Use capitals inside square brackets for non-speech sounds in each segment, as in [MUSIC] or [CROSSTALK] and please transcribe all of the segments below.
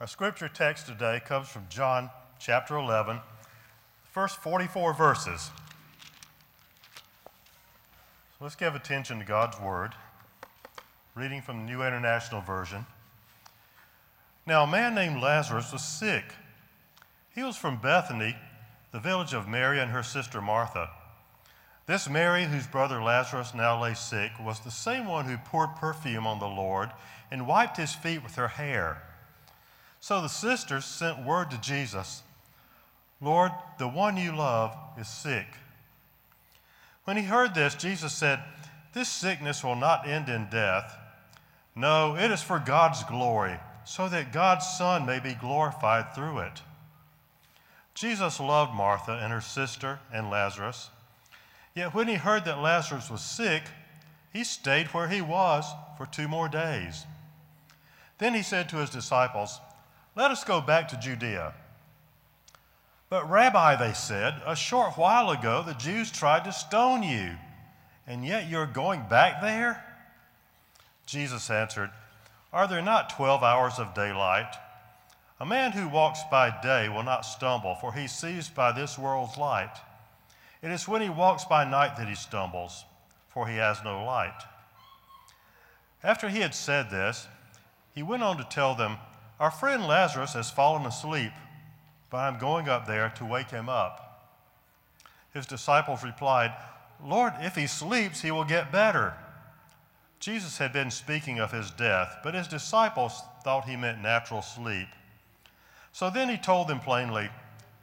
Our scripture text today comes from John chapter 11, the first 44 verses. So let's give attention to God's word, reading from the New International Version. Now, a man named Lazarus was sick. He was from Bethany, the village of Mary and her sister Martha. This Mary, whose brother Lazarus now lay sick, was the same one who poured perfume on the Lord and wiped his feet with her hair. So the sisters sent word to Jesus Lord, the one you love is sick. When he heard this, Jesus said, This sickness will not end in death. No, it is for God's glory, so that God's Son may be glorified through it. Jesus loved Martha and her sister and Lazarus. Yet when he heard that Lazarus was sick, he stayed where he was for two more days. Then he said to his disciples, let us go back to Judea. But, Rabbi, they said, a short while ago the Jews tried to stone you, and yet you're going back there? Jesus answered, Are there not 12 hours of daylight? A man who walks by day will not stumble, for he sees by this world's light. It is when he walks by night that he stumbles, for he has no light. After he had said this, he went on to tell them, our friend Lazarus has fallen asleep, but I'm going up there to wake him up. His disciples replied, Lord, if he sleeps, he will get better. Jesus had been speaking of his death, but his disciples thought he meant natural sleep. So then he told them plainly,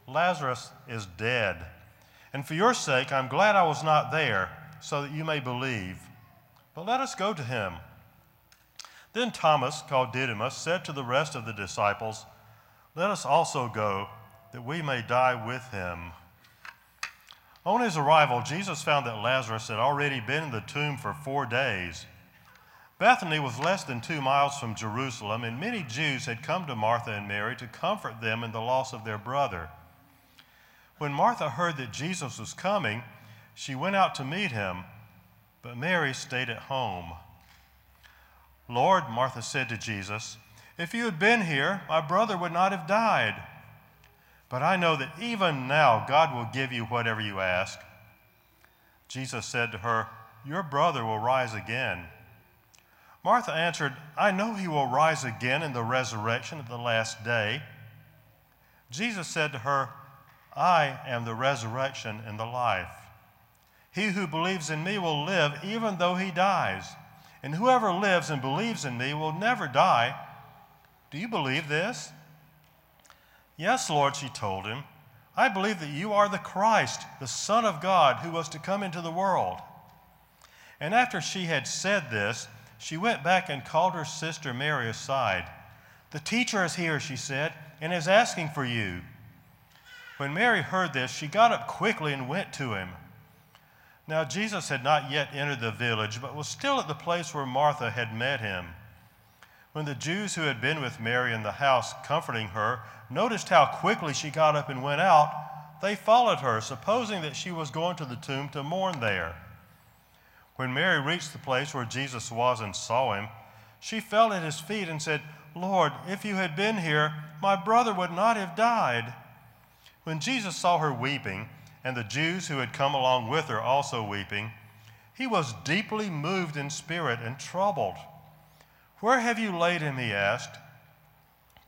Lazarus is dead. And for your sake, I'm glad I was not there, so that you may believe. But let us go to him. Then Thomas, called Didymus, said to the rest of the disciples, Let us also go, that we may die with him. On his arrival, Jesus found that Lazarus had already been in the tomb for four days. Bethany was less than two miles from Jerusalem, and many Jews had come to Martha and Mary to comfort them in the loss of their brother. When Martha heard that Jesus was coming, she went out to meet him, but Mary stayed at home. Lord, Martha said to Jesus, if you had been here, my brother would not have died. But I know that even now God will give you whatever you ask. Jesus said to her, Your brother will rise again. Martha answered, I know he will rise again in the resurrection at the last day. Jesus said to her, I am the resurrection and the life. He who believes in me will live even though he dies and whoever lives and believes in me will never die. Do you believe this? Yes, Lord, she told him. I believe that you are the Christ, the Son of God, who was to come into the world. And after she had said this, she went back and called her sister Mary aside. The teacher is here, she said, and is asking for you. When Mary heard this, she got up quickly and went to him. Now, Jesus had not yet entered the village, but was still at the place where Martha had met him. When the Jews who had been with Mary in the house, comforting her, noticed how quickly she got up and went out, they followed her, supposing that she was going to the tomb to mourn there. When Mary reached the place where Jesus was and saw him, she fell at his feet and said, Lord, if you had been here, my brother would not have died. When Jesus saw her weeping, and the Jews who had come along with her also weeping, he was deeply moved in spirit and troubled. Where have you laid him? he asked.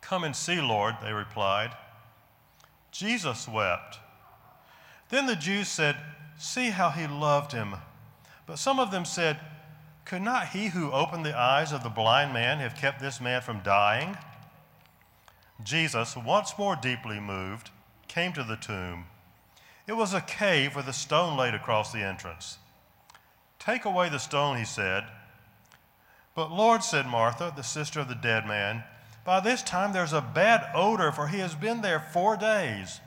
Come and see, Lord, they replied. Jesus wept. Then the Jews said, See how he loved him. But some of them said, Could not he who opened the eyes of the blind man have kept this man from dying? Jesus, once more deeply moved, came to the tomb. It was a cave with a stone laid across the entrance. Take away the stone, he said. But Lord, said Martha, the sister of the dead man, by this time there's a bad odor, for he has been there four days.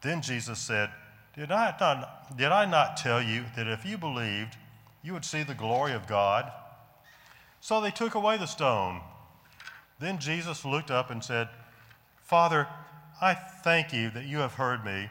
Then Jesus said, did I, not, did I not tell you that if you believed, you would see the glory of God? So they took away the stone. Then Jesus looked up and said, Father, I thank you that you have heard me.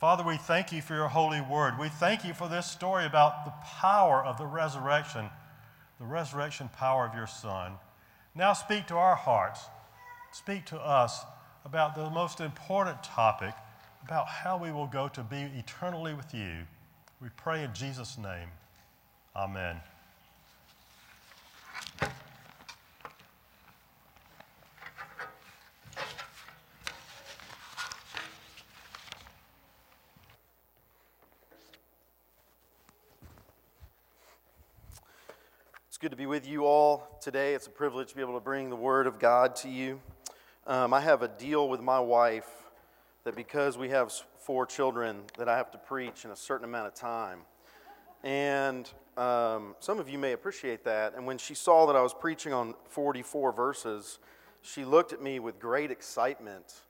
Father, we thank you for your holy word. We thank you for this story about the power of the resurrection, the resurrection power of your Son. Now speak to our hearts, speak to us about the most important topic about how we will go to be eternally with you. We pray in Jesus' name. Amen. With you all today. It's a privilege to be able to bring the Word of God to you. Um, I have a deal with my wife that because we have four children, that I have to preach in a certain amount of time. And um, some of you may appreciate that. And when she saw that I was preaching on 44 verses, she looked at me with great excitement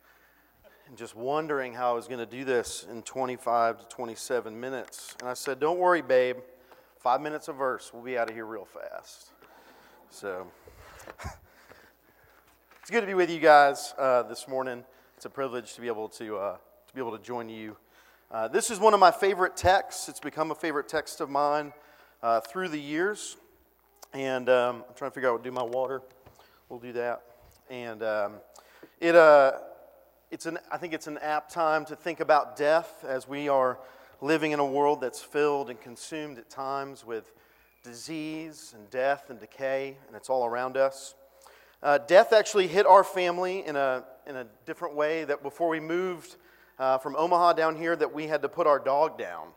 and just wondering how I was going to do this in 25 to 27 minutes. And I said, Don't worry, babe. Five minutes a verse, we'll be out of here real fast. So, [LAUGHS] it's good to be with you guys uh, this morning. It's a privilege to be able to, uh, to be able to join you. Uh, this is one of my favorite texts. It's become a favorite text of mine uh, through the years. And um, I'm trying to figure out what to do my water. We'll do that. And um, it, uh, it's an, I think it's an apt time to think about death as we are living in a world that's filled and consumed at times with disease and death and decay, and it's all around us. Uh, death actually hit our family in a, in a different way that before we moved uh, from Omaha down here that we had to put our dog down.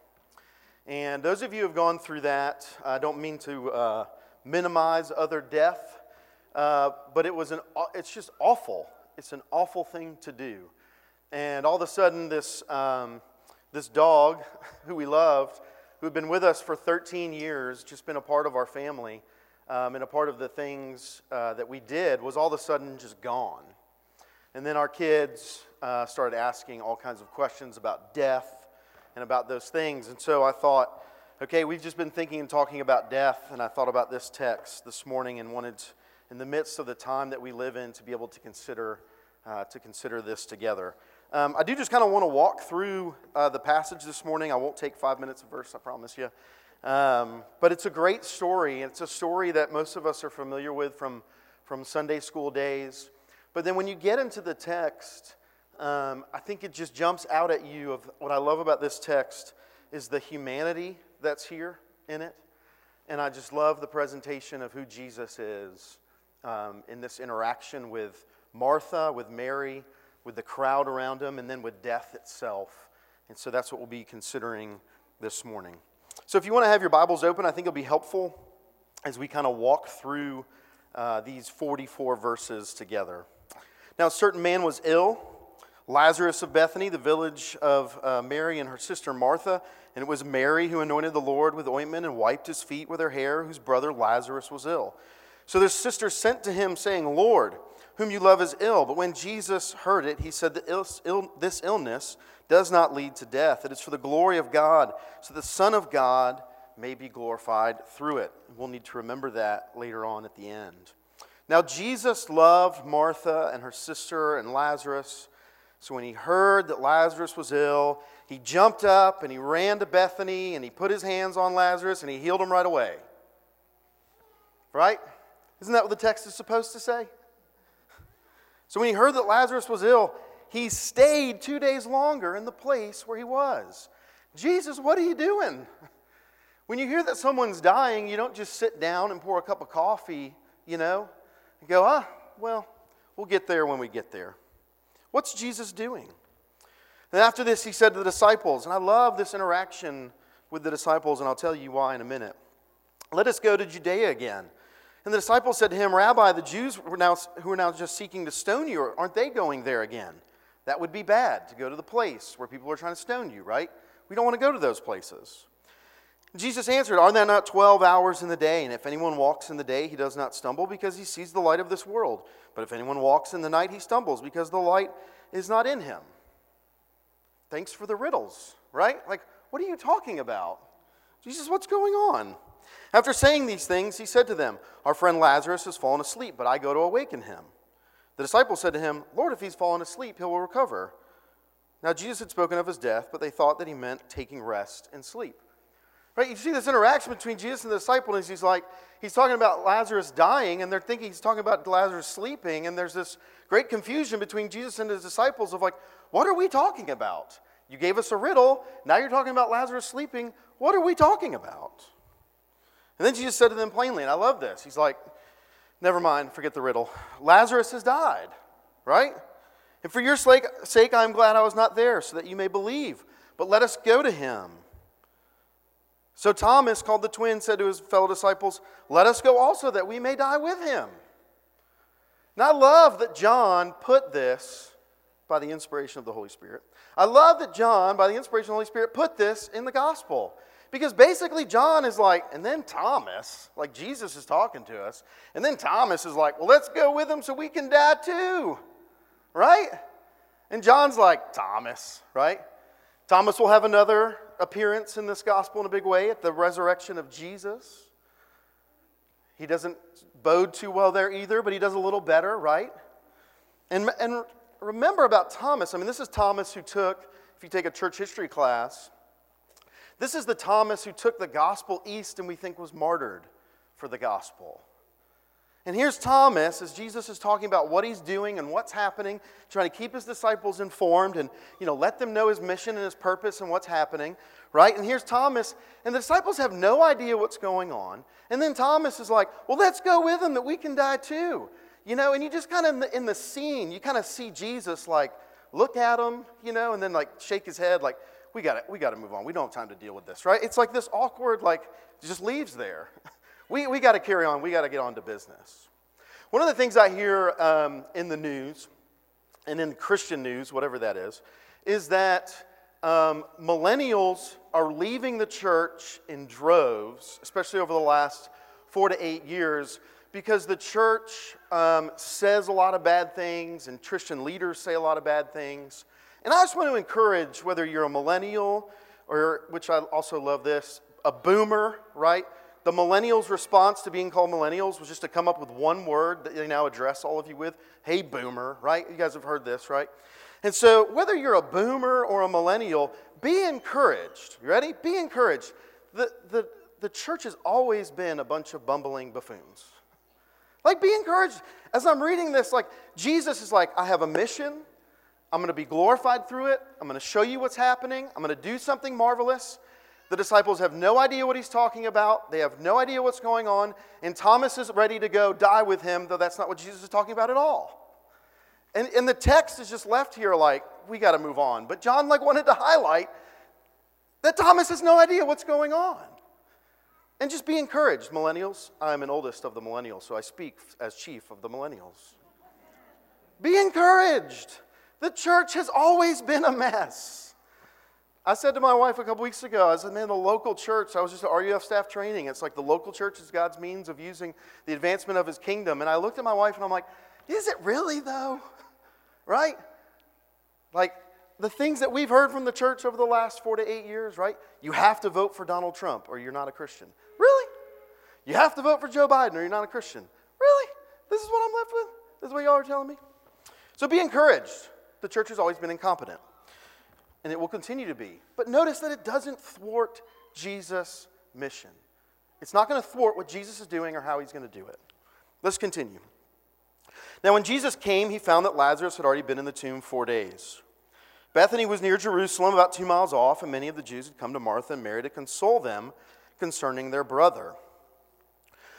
And those of you who have gone through that, I don't mean to uh, minimize other death, uh, but it was an, it's just awful. It's an awful thing to do. And all of a sudden, this, um, this dog, [LAUGHS] who we loved, who had been with us for 13 years, just been a part of our family, um, and a part of the things uh, that we did, was all of a sudden just gone. And then our kids uh, started asking all kinds of questions about death and about those things. And so I thought, okay, we've just been thinking and talking about death, and I thought about this text this morning and wanted, in the midst of the time that we live in, to be able to consider, uh, to consider this together. Um, I do just kind of want to walk through uh, the passage this morning. I won't take five minutes a verse, I promise you. Um, but it's a great story. and It's a story that most of us are familiar with from, from Sunday school days. But then when you get into the text, um, I think it just jumps out at you of what I love about this text is the humanity that's here in it. And I just love the presentation of who Jesus is um, in this interaction with Martha, with Mary, with the crowd around him, and then with death itself. And so that's what we'll be considering this morning. So if you want to have your Bibles open, I think it'll be helpful as we kind of walk through uh, these 44 verses together. Now, a certain man was ill, Lazarus of Bethany, the village of uh, Mary and her sister Martha. And it was Mary who anointed the Lord with ointment and wiped his feet with her hair, whose brother Lazarus was ill. So their sister sent to him, saying, Lord, whom you love is ill. But when Jesus heard it, he said this illness does not lead to death. It is for the glory of God, so the Son of God may be glorified through it. We'll need to remember that later on at the end. Now, Jesus loved Martha and her sister and Lazarus. So when he heard that Lazarus was ill, he jumped up and he ran to Bethany and he put his hands on Lazarus and he healed him right away. Right? Isn't that what the text is supposed to say? So when he heard that Lazarus was ill, he stayed two days longer in the place where he was. Jesus, what are you doing? When you hear that someone's dying, you don't just sit down and pour a cup of coffee, you know, and go, ah, well, we'll get there when we get there. What's Jesus doing? And after this, he said to the disciples, and I love this interaction with the disciples, and I'll tell you why in a minute. Let us go to Judea again. And the disciples said to him, Rabbi, the Jews who are, now, who are now just seeking to stone you, aren't they going there again? That would be bad to go to the place where people are trying to stone you, right? We don't want to go to those places. Jesus answered, Are there not 12 hours in the day? And if anyone walks in the day, he does not stumble because he sees the light of this world. But if anyone walks in the night, he stumbles because the light is not in him. Thanks for the riddles, right? Like, what are you talking about? Jesus, what's going on? After saying these things, he said to them, Our friend Lazarus has fallen asleep, but I go to awaken him. The disciples said to him, Lord, if he's fallen asleep, he will recover. Now, Jesus had spoken of his death, but they thought that he meant taking rest and sleep. Right? You see this interaction between Jesus and the disciple, and he's like, he's talking about Lazarus dying, and they're thinking he's talking about Lazarus sleeping, and there's this great confusion between Jesus and his disciples of like, what are we talking about? You gave us a riddle, now you're talking about Lazarus sleeping. What are we talking about? And then Jesus said to them plainly, and I love this. He's like, never mind, forget the riddle. Lazarus has died, right? And for your sake, sake I am glad I was not there, so that you may believe. But let us go to him. So Thomas, called the twin, said to his fellow disciples, Let us go also, that we may die with him. Now, I love that John put this by the inspiration of the Holy Spirit. I love that John, by the inspiration of the Holy Spirit, put this in the gospel. Because basically, John is like, and then Thomas, like Jesus is talking to us, and then Thomas is like, well, let's go with him so we can die too, right? And John's like, Thomas, right? Thomas will have another appearance in this gospel in a big way at the resurrection of Jesus. He doesn't bode too well there either, but he does a little better, right? And, and remember about Thomas, I mean, this is Thomas who took, if you take a church history class, this is the Thomas who took the gospel east and we think was martyred for the gospel. And here's Thomas as Jesus is talking about what he's doing and what's happening, trying to keep his disciples informed and you know let them know his mission and his purpose and what's happening, right? And here's Thomas, and the disciples have no idea what's going on. And then Thomas is like, "Well, let's go with him that we can die too." You know, and you just kind of in the, in the scene, you kind of see Jesus like look at him, you know, and then like shake his head like, "We got we to move on. We don't have time to deal with this." Right? It's like this awkward like just leaves there. [LAUGHS] We, we got to carry on. We got to get on to business. One of the things I hear um, in the news, and in Christian news, whatever that is, is that um, millennials are leaving the church in droves, especially over the last four to eight years, because the church um, says a lot of bad things and Christian leaders say a lot of bad things. And I just want to encourage whether you're a millennial or, which I also love this, a boomer, right? The millennials' response to being called millennials was just to come up with one word that they now address all of you with hey, boomer, right? You guys have heard this, right? And so, whether you're a boomer or a millennial, be encouraged. You ready? Be encouraged. The, the, the church has always been a bunch of bumbling buffoons. Like, be encouraged. As I'm reading this, like, Jesus is like, I have a mission. I'm going to be glorified through it. I'm going to show you what's happening. I'm going to do something marvelous. The disciples have no idea what he's talking about. They have no idea what's going on. And Thomas is ready to go die with him, though that's not what Jesus is talking about at all. And, and the text is just left here like, we got to move on. But John like wanted to highlight that Thomas has no idea what's going on. And just be encouraged, millennials. I'm an oldest of the millennials, so I speak as chief of the millennials. Be encouraged. The church has always been a mess. I said to my wife a couple weeks ago, I said, man, the local church, I was just at RUF staff training. It's like the local church is God's means of using the advancement of his kingdom. And I looked at my wife and I'm like, is it really though? [LAUGHS] Right? Like the things that we've heard from the church over the last four to eight years, right? You have to vote for Donald Trump or you're not a Christian. Really? You have to vote for Joe Biden or you're not a Christian. Really? This is what I'm left with? This is what y'all are telling me? So be encouraged. The church has always been incompetent and it will continue to be. But notice that it doesn't thwart Jesus' mission. It's not going to thwart what Jesus is doing or how he's going to do it. Let's continue. Now, when Jesus came, he found that Lazarus had already been in the tomb four days. Bethany was near Jerusalem, about two miles off, and many of the Jews had come to Martha and Mary to console them concerning their brother.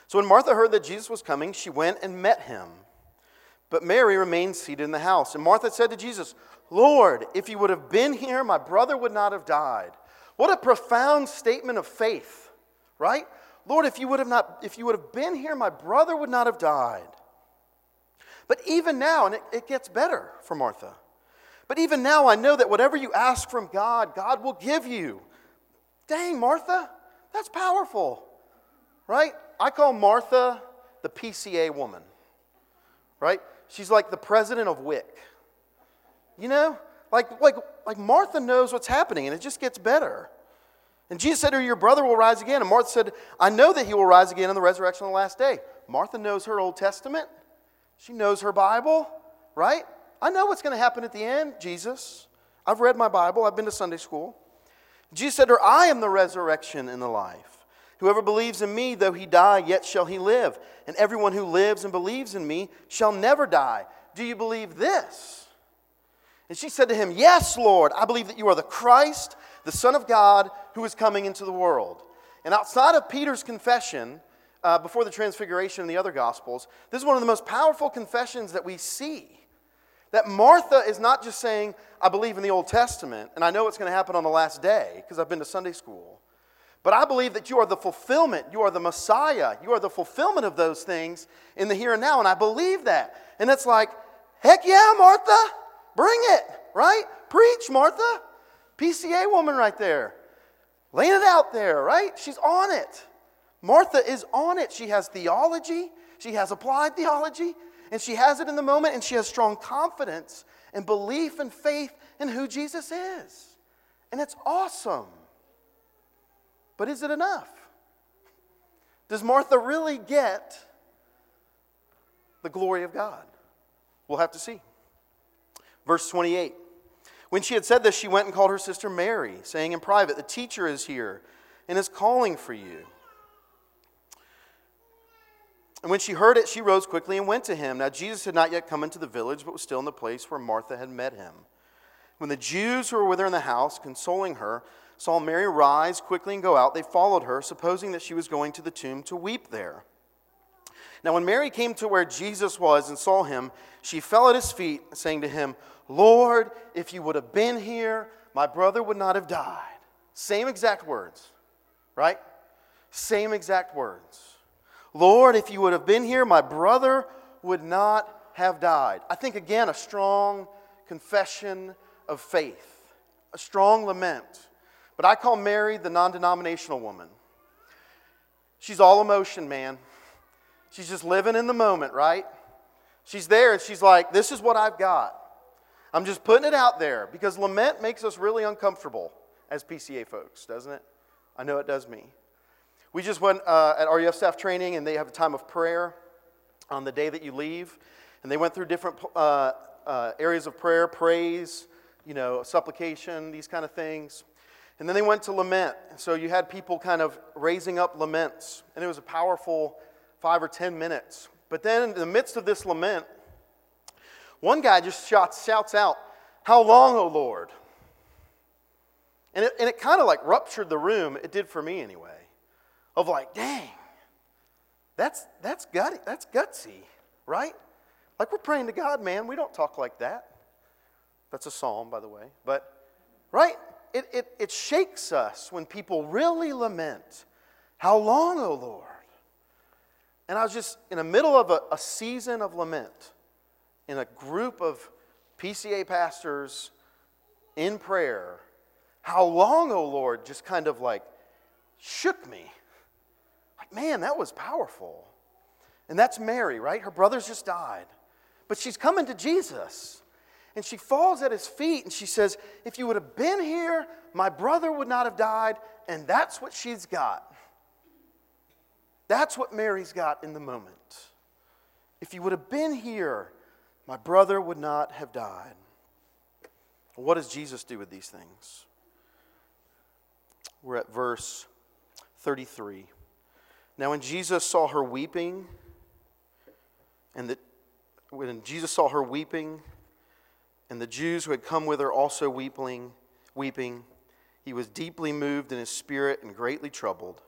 So when Martha heard that Jesus was coming, she went and met him. But Mary remained seated in the house. And Martha said to Jesus, Lord, if you would have been here, my brother would not have died. What a profound statement of faith, right? Lord, if you would have not, if you would have been here, my brother would not have died. But even now, and it, it gets better for Martha. But even now, I know that whatever you ask from God, God will give you. Dang, Martha, That's powerful, right? I call Martha the PCA woman, right? She's like the president of WIC. You know, like, like, like Martha knows what's happening and it just gets better. And Jesus said to her, Your brother will rise again. And Martha said, I know that he will rise again in the resurrection on the last day. Martha knows her Old Testament, she knows her Bible, right? I know what's going to happen at the end, Jesus. I've read my Bible, I've been to Sunday school. Jesus said to her, I am the resurrection and the life. Whoever believes in me, though he die, yet shall he live. And everyone who lives and believes in me shall never die. Do you believe this? And she said to him, Yes, Lord, I believe that you are the Christ, the Son of God, who is coming into the world. And outside of Peter's confession, uh, before the transfiguration in the other Gospels, this is one of the most powerful confessions that we see. That Martha is not just saying, I believe in the Old Testament, and I know what's going to happen on the last day because I've been to Sunday school. But I believe that you are the fulfillment, you are the Messiah, you are the fulfillment of those things in the here and now, and I believe that. And it's like, heck yeah, Martha, bring it, right? Preach, Martha. PCA woman right there. Laying it out there, right? She's on it. Martha is on it. She has theology, she has applied theology, and she has it in the moment, and she has strong confidence and belief and faith in who Jesus is. And it's awesome. But is it enough? Does Martha really get the glory of God? We'll have to see. Verse 28. When she had said this, she went and called her sister Mary, saying in private, The teacher is here and is calling for you. And when she heard it, she rose quickly and went to him. Now, Jesus had not yet come into the village, but was still in the place where Martha had met him. When the Jews who were with her in the house, consoling her, saw Mary rise quickly and go out, they followed her, supposing that she was going to the tomb to weep there. Now, when Mary came to where Jesus was and saw him, she fell at his feet, saying to him, Lord, if you would have been here, my brother would not have died. Same exact words, right? Same exact words. Lord, if you would have been here, my brother would not have died. I think, again, a strong confession of faith, a strong lament. But I call Mary the non denominational woman. She's all emotion, man. She's just living in the moment, right? She's there and she's like, This is what I've got. I'm just putting it out there because lament makes us really uncomfortable as PCA folks, doesn't it? I know it does me. We just went uh, at RUF staff training and they have a time of prayer on the day that you leave. And they went through different uh, uh, areas of prayer, praise, you know, supplication, these kind of things. And then they went to lament. So you had people kind of raising up laments. And it was a powerful five or ten minutes. But then, in the midst of this lament, one guy just shouts, shouts out, How long, O Lord? And it, and it kind of like ruptured the room. It did for me anyway. Of like, dang, that's, that's, gutty, that's gutsy, right? Like we're praying to God, man. We don't talk like that. That's a psalm, by the way. But, right? It, it, it shakes us when people really lament, How long, O Lord? And I was just in the middle of a, a season of lament in a group of PCA pastors in prayer. How long, O Lord, just kind of like shook me. Like, man, that was powerful. And that's Mary, right? Her brother's just died. But she's coming to Jesus. And she falls at his feet and she says, If you would have been here, my brother would not have died. And that's what she's got. That's what Mary's got in the moment. If you would have been here, my brother would not have died. What does Jesus do with these things? We're at verse 33. Now, when Jesus saw her weeping, and the, when Jesus saw her weeping, and the Jews who had come with her also weeping, weeping, he was deeply moved in his spirit and greatly troubled.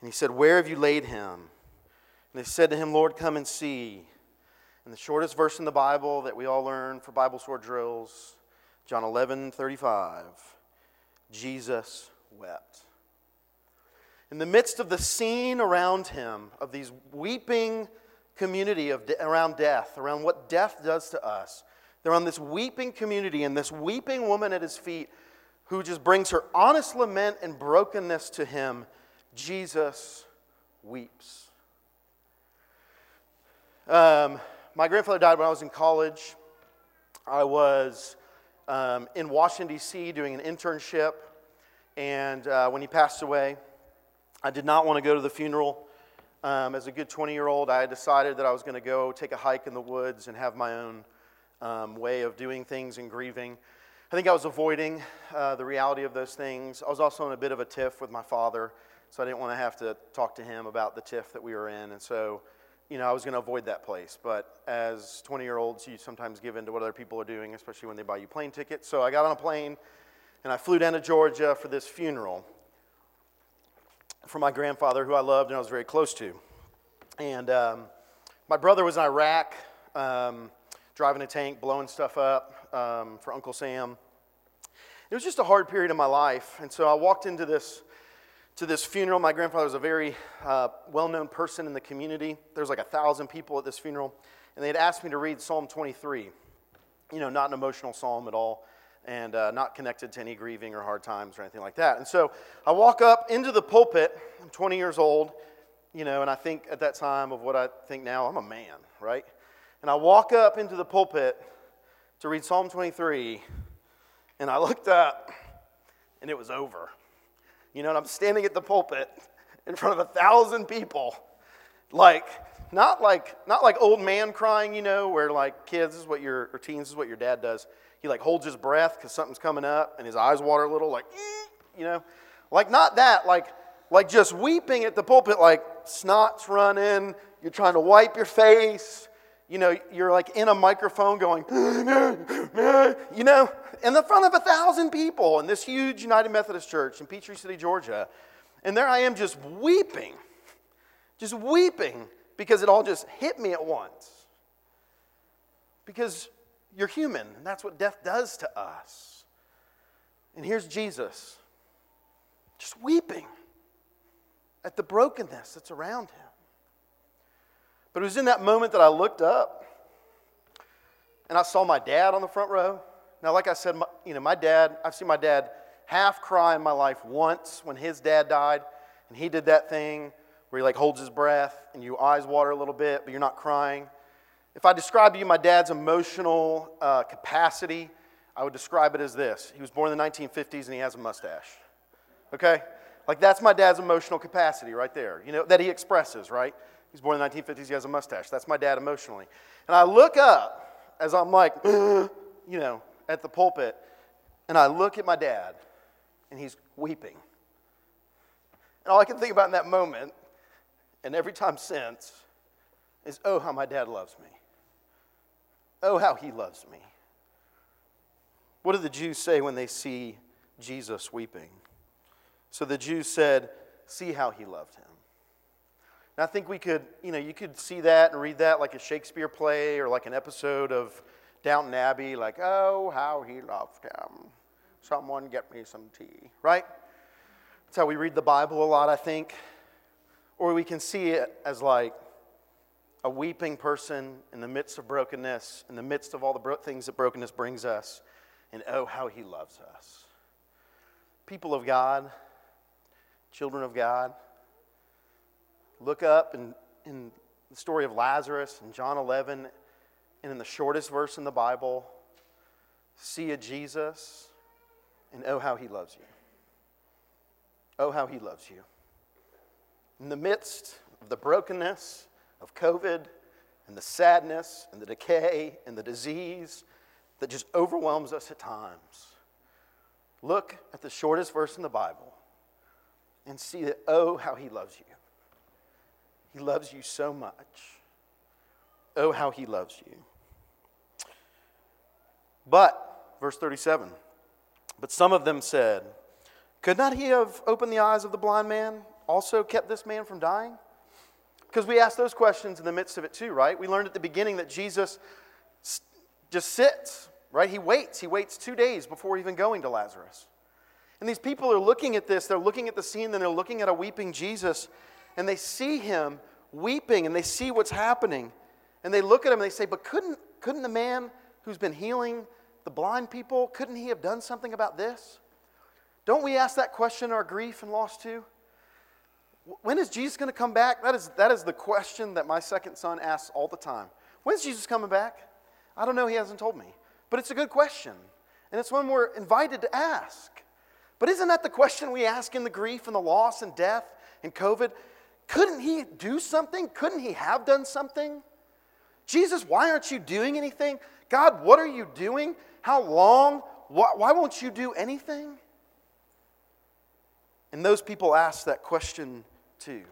And he said, Where have you laid him? And they said to him, Lord, come and see. And the shortest verse in the Bible that we all learn for Bible sword drills, John 11, 35. Jesus wept. In the midst of the scene around him, of these weeping community of de- around death, around what death does to us, they're on this weeping community and this weeping woman at his feet who just brings her honest lament and brokenness to him Jesus weeps. Um, my grandfather died when I was in college. I was um, in Washington, D.C., doing an internship. And uh, when he passed away, I did not want to go to the funeral. Um, as a good 20 year old, I decided that I was going to go take a hike in the woods and have my own um, way of doing things and grieving. I think I was avoiding uh, the reality of those things. I was also in a bit of a tiff with my father, so I didn't want to have to talk to him about the tiff that we were in. And so, you know, I was going to avoid that place. But as 20 year olds, you sometimes give in to what other people are doing, especially when they buy you plane tickets. So I got on a plane and I flew down to Georgia for this funeral for my grandfather, who I loved and I was very close to. And um, my brother was in Iraq, um, driving a tank, blowing stuff up um, for Uncle Sam. It was just a hard period of my life. And so I walked into this, to this funeral. My grandfather was a very uh, well known person in the community. There was like a thousand people at this funeral. And they had asked me to read Psalm 23. You know, not an emotional psalm at all and uh, not connected to any grieving or hard times or anything like that. And so I walk up into the pulpit. I'm 20 years old, you know, and I think at that time of what I think now, I'm a man, right? And I walk up into the pulpit to read Psalm 23, and I looked up, and it was over. You know, and I'm standing at the pulpit in front of a thousand people, like, not like not like old man crying, you know, where like kids is what your or teens is what your dad does he like holds his breath because something's coming up and his eyes water a little, like, you know, like not that, like, like just weeping at the pulpit, like snot's running, you're trying to wipe your face, you know, you're like in a microphone going, [GASPS] you know, in the front of a thousand people in this huge United Methodist Church in Peachtree City, Georgia. And there I am just weeping, just weeping because it all just hit me at once. Because you're human, and that's what death does to us. And here's Jesus just weeping at the brokenness that's around him. But it was in that moment that I looked up and I saw my dad on the front row. Now, like I said, my, you know, my dad, I've seen my dad half cry in my life once when his dad died, and he did that thing where he like holds his breath and your eyes water a little bit, but you're not crying. If I describe to you my dad's emotional uh, capacity, I would describe it as this. He was born in the 1950s and he has a mustache. Okay? Like that's my dad's emotional capacity right there, you know, that he expresses, right? He's born in the 1950s, he has a mustache. That's my dad emotionally. And I look up as I'm like, [GASPS] you know, at the pulpit, and I look at my dad, and he's weeping. And all I can think about in that moment, and every time since, is, oh, how my dad loves me. Oh, how he loves me. What do the Jews say when they see Jesus weeping? So the Jews said, See how he loved him. And I think we could, you know, you could see that and read that like a Shakespeare play or like an episode of Downton Abbey, like, oh, how he loved him. Someone get me some tea, right? That's how we read the Bible a lot, I think. Or we can see it as like, a weeping person in the midst of brokenness, in the midst of all the bro- things that brokenness brings us, and oh, how he loves us. People of God, children of God, look up in, in the story of Lazarus in John 11, and in the shortest verse in the Bible, see a Jesus, and oh, how he loves you. Oh, how he loves you. In the midst of the brokenness, of COVID and the sadness and the decay and the disease that just overwhelms us at times. Look at the shortest verse in the Bible and see that, oh, how he loves you. He loves you so much. Oh, how he loves you. But, verse 37, but some of them said, Could not he have opened the eyes of the blind man, also kept this man from dying? Because we ask those questions in the midst of it too, right? We learned at the beginning that Jesus just sits, right? He waits. He waits two days before even going to Lazarus. And these people are looking at this, they're looking at the scene, then they're looking at a weeping Jesus, and they see him weeping and they see what's happening. And they look at him and they say, But couldn't, couldn't the man who's been healing the blind people, couldn't he have done something about this? Don't we ask that question in our grief and loss too? When is Jesus going to come back? That is, that is the question that my second son asks all the time. When's Jesus coming back? I don't know, he hasn't told me. But it's a good question. And it's one we're invited to ask. But isn't that the question we ask in the grief and the loss and death and COVID? Couldn't he do something? Couldn't he have done something? Jesus, why aren't you doing anything? God, what are you doing? How long? Why, why won't you do anything? And those people asked that question too.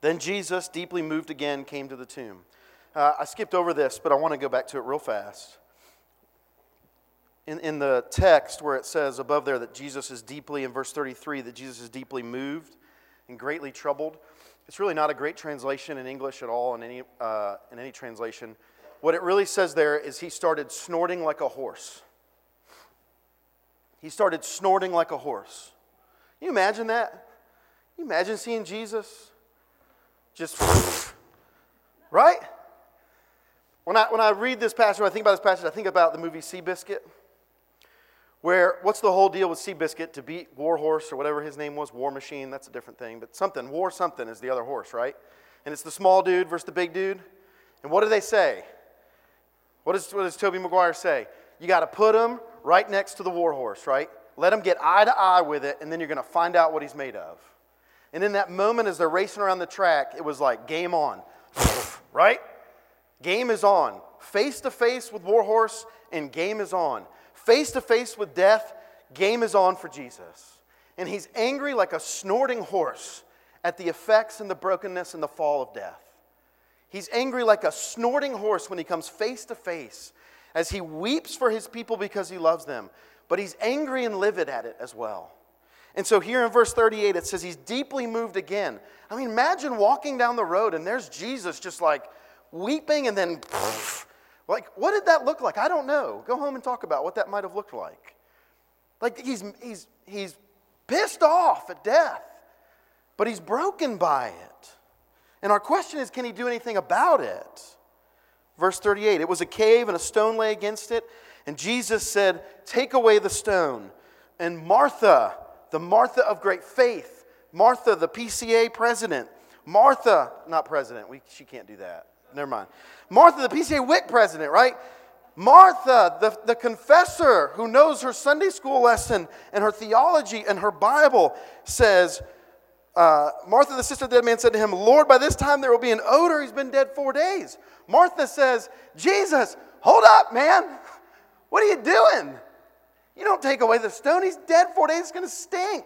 Then Jesus, deeply moved again, came to the tomb. Uh, I skipped over this, but I want to go back to it real fast. In, in the text where it says above there that Jesus is deeply, in verse 33, that Jesus is deeply moved and greatly troubled, it's really not a great translation in English at all, in any, uh, in any translation. What it really says there is he started snorting like a horse. He started snorting like a horse. Can you imagine that? Can you imagine seeing Jesus just, right? When I, when I read this passage, when I think about this passage, I think about the movie Seabiscuit, where what's the whole deal with Seabiscuit to beat Warhorse or whatever his name was? War Machine, that's a different thing, but something, War something is the other horse, right? And it's the small dude versus the big dude. And what do they say? What does, what does Tobey Maguire say? You got to put him right next to the Warhorse, right? Let him get eye to eye with it, and then you're going to find out what he's made of. And in that moment, as they're racing around the track, it was like game on, [LAUGHS] right? Game is on. Face to face with Warhorse, and game is on. Face to face with death, game is on for Jesus. And he's angry like a snorting horse at the effects and the brokenness and the fall of death. He's angry like a snorting horse when he comes face to face as he weeps for his people because he loves them, but he's angry and livid at it as well. And so here in verse 38, it says he's deeply moved again. I mean, imagine walking down the road and there's Jesus just like weeping and then, like, what did that look like? I don't know. Go home and talk about what that might have looked like. Like, he's, he's, he's pissed off at death, but he's broken by it. And our question is can he do anything about it? Verse 38 It was a cave, and a stone lay against it. And Jesus said, Take away the stone. And Martha, the Martha of great faith, Martha, the PCA president, Martha, not president, we, she can't do that never mind. Martha, the PCA WIC president, right? Martha, the, the confessor who knows her Sunday school lesson and her theology and her Bible, says, uh, Martha, the sister of the dead man, said to him, Lord, by this time there will be an odor. He's been dead four days. Martha says, Jesus, hold up, man. What are you doing? You don't take away the stone. He's dead four days. It's going to stink.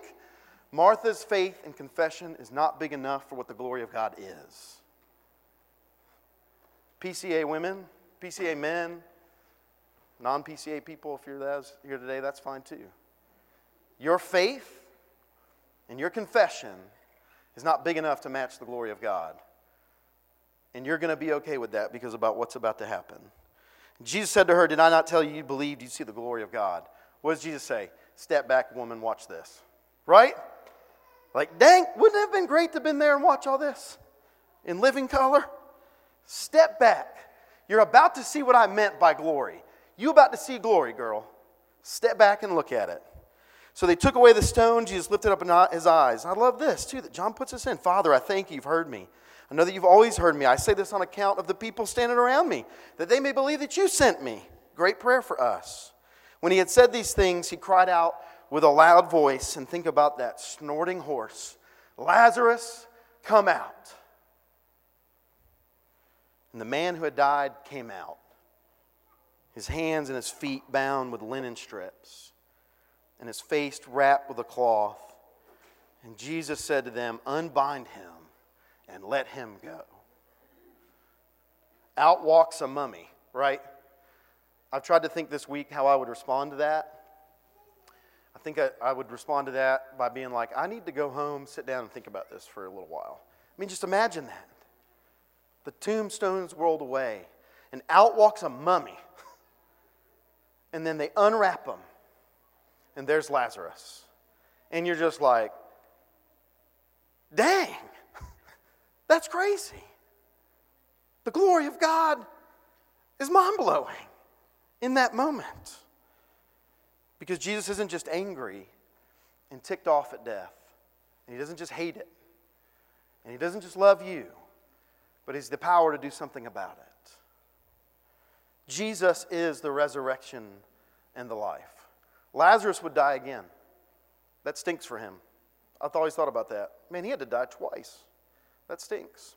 Martha's faith and confession is not big enough for what the glory of God is. PCA women, PCA men, non PCA people, if you're here today, that's fine too. Your faith and your confession is not big enough to match the glory of God. And you're going to be okay with that because about what's about to happen. Jesus said to her, Did I not tell you you believed you'd see the glory of God? What does Jesus say? Step back, woman, watch this. Right? Like, dang, wouldn't it have been great to have been there and watch all this in living color? Step back. You're about to see what I meant by glory. You about to see glory, girl. Step back and look at it. So they took away the stone. Jesus lifted up his eyes. I love this, too, that John puts us in. Father, I thank you. You've heard me. I know that you've always heard me. I say this on account of the people standing around me, that they may believe that you sent me. Great prayer for us. When he had said these things, he cried out with a loud voice, and think about that snorting horse Lazarus, come out. And the man who had died came out, his hands and his feet bound with linen strips, and his face wrapped with a cloth. And Jesus said to them, Unbind him and let him go. Out walks a mummy, right? I've tried to think this week how I would respond to that. I think I, I, would respond to that by being like, I need to go home, sit down, and think about this for a little while. I mean, just imagine that. The tombstones rolled away, and out walks a mummy. [LAUGHS] And then they unwrap him, and there's Lazarus. And you're just like, dang, [LAUGHS] that's crazy. The glory of God is mind blowing in that moment. Because Jesus isn't just angry and ticked off at death And He doesn't just hate it, and He doesn't just love you, but He's the power to do something about it. Jesus is the resurrection and the life. Lazarus would die again. That stinks for him. I've always thought about that. Man, he had to die twice. That stinks.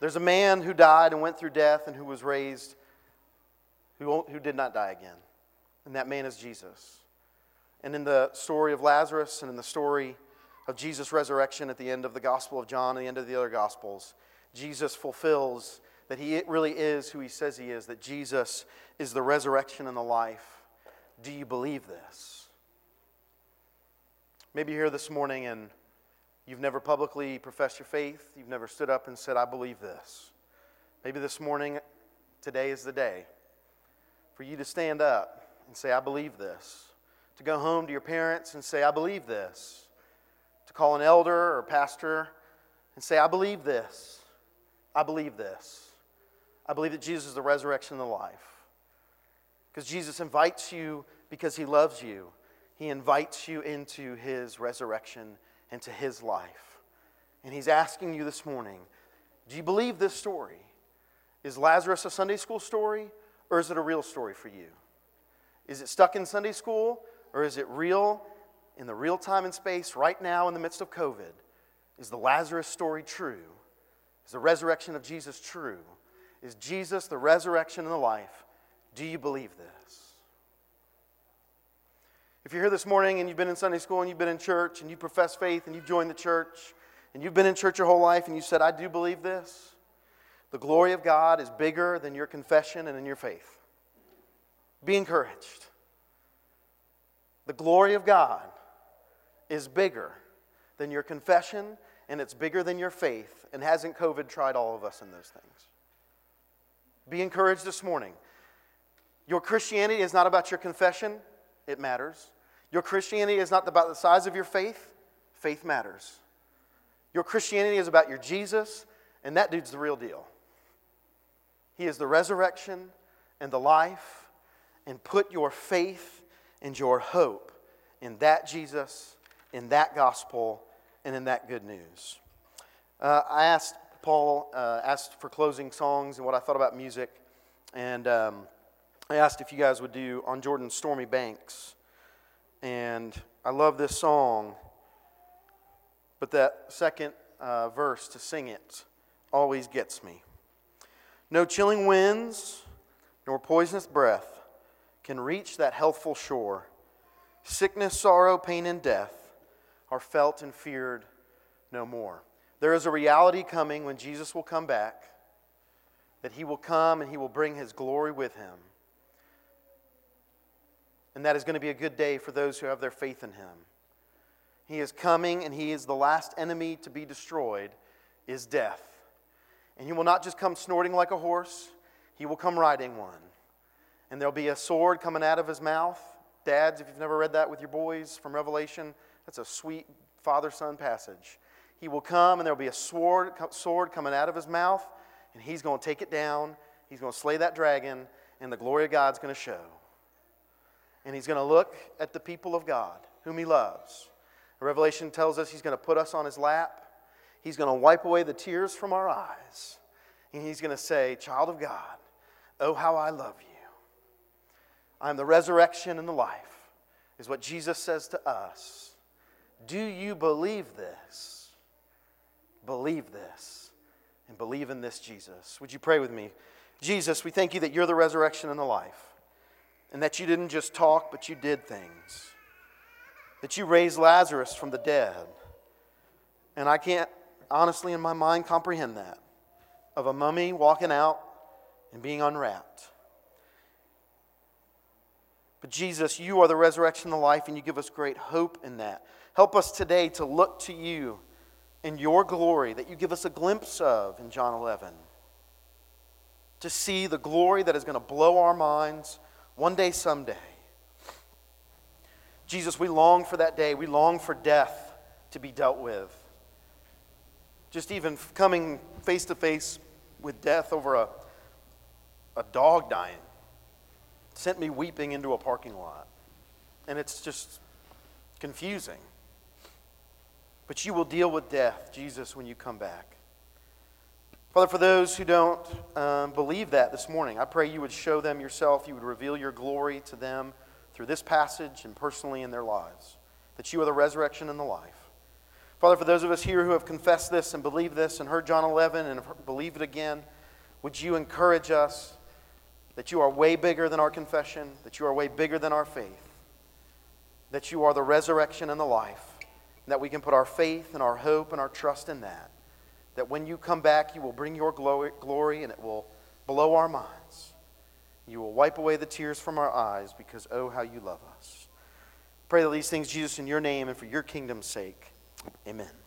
There's a man who died and went through death and who was raised who, who did not die again. And that man is Jesus. And in the story of Lazarus and in the story of Jesus' resurrection at the end of the Gospel of John and the end of the other Gospels, Jesus fulfills that he really is who he says he is, that Jesus is the resurrection and the life. Do you believe this? Maybe you're here this morning and you've never publicly professed your faith, you've never stood up and said, I believe this. Maybe this morning, today is the day for you to stand up and say, I believe this. To go home to your parents and say, I believe this. To call an elder or pastor and say, I believe this. I believe this. I believe that Jesus is the resurrection and the life. Because Jesus invites you because he loves you. He invites you into his resurrection into his life. And he's asking you this morning do you believe this story? Is Lazarus a Sunday school story or is it a real story for you? Is it stuck in Sunday school or is it real in the real time and space right now in the midst of COVID? Is the Lazarus story true? Is the resurrection of Jesus true? Is Jesus the resurrection and the life? Do you believe this? If you're here this morning and you've been in Sunday school and you've been in church and you profess faith and you've joined the church and you've been in church your whole life and you said, I do believe this, the glory of God is bigger than your confession and in your faith. Be encouraged. The glory of God is bigger than your confession and it's bigger than your faith. And hasn't COVID tried all of us in those things? Be encouraged this morning. Your Christianity is not about your confession, it matters. Your Christianity is not about the size of your faith, faith matters. Your Christianity is about your Jesus, and that dude's the real deal. He is the resurrection and the life, and put your faith and your hope in that Jesus, in that gospel, and in that good news. Uh, I asked Paul, uh, asked for closing songs and what I thought about music, and um, I asked if you guys would do On Jordan's Stormy Banks. And I love this song, but that second uh, verse to sing it always gets me. No chilling winds nor poisonous breath can reach that healthful shore. Sickness, sorrow, pain, and death are felt and feared no more. There is a reality coming when Jesus will come back, that he will come and he will bring his glory with him. And that is going to be a good day for those who have their faith in him. He is coming, and he is the last enemy to be destroyed, is death. And he will not just come snorting like a horse, he will come riding one. And there'll be a sword coming out of his mouth. Dads, if you've never read that with your boys from Revelation, that's a sweet father son passage. He will come, and there'll be a sword, sword coming out of his mouth, and he's going to take it down. He's going to slay that dragon, and the glory of God's going to show and he's going to look at the people of God whom he loves. Revelation tells us he's going to put us on his lap. He's going to wipe away the tears from our eyes. And he's going to say, Child of God, oh, how I love you. I am the resurrection and the life, is what Jesus says to us. Do you believe this? Believe this and believe in this Jesus. Would you pray with me? Jesus, we thank you that you're the resurrection and the life and that you didn't just talk, but you did things. That you raised Lazarus from the dead. And I can't honestly in my mind comprehend that of a mummy walking out and being unwrapped. But Jesus, you are the resurrection and the life, and you give us great hope in that. Help us today to look to you in your glory that you give us a glimpse of in John 11. To see the glory that is going to blow our minds one day, someday. Jesus, we long for that day. We long for death to be dealt with. Just even coming face to face with death over a, a dog dying sent me weeping into a parking lot. And it's just confusing. But you will deal with death, Jesus, when you come back. Father, for those who don't um, believe that this morning, I pray you would show them yourself, you would reveal your glory to them through this passage and personally in their lives, that you are the resurrection and the life. Father, for those of us here who have confessed this and believed this and heard John 11 and have believed it again, would you encourage us that you are way bigger than our confession, that you are way bigger than our faith, that you are the resurrection and the life, that we can put our faith and our hope and our trust in that. That when you come back, you will bring your glory and it will blow our minds. You will wipe away the tears from our eyes because, oh, how you love us. Pray that these things, Jesus, in your name and for your kingdom's sake. Amen.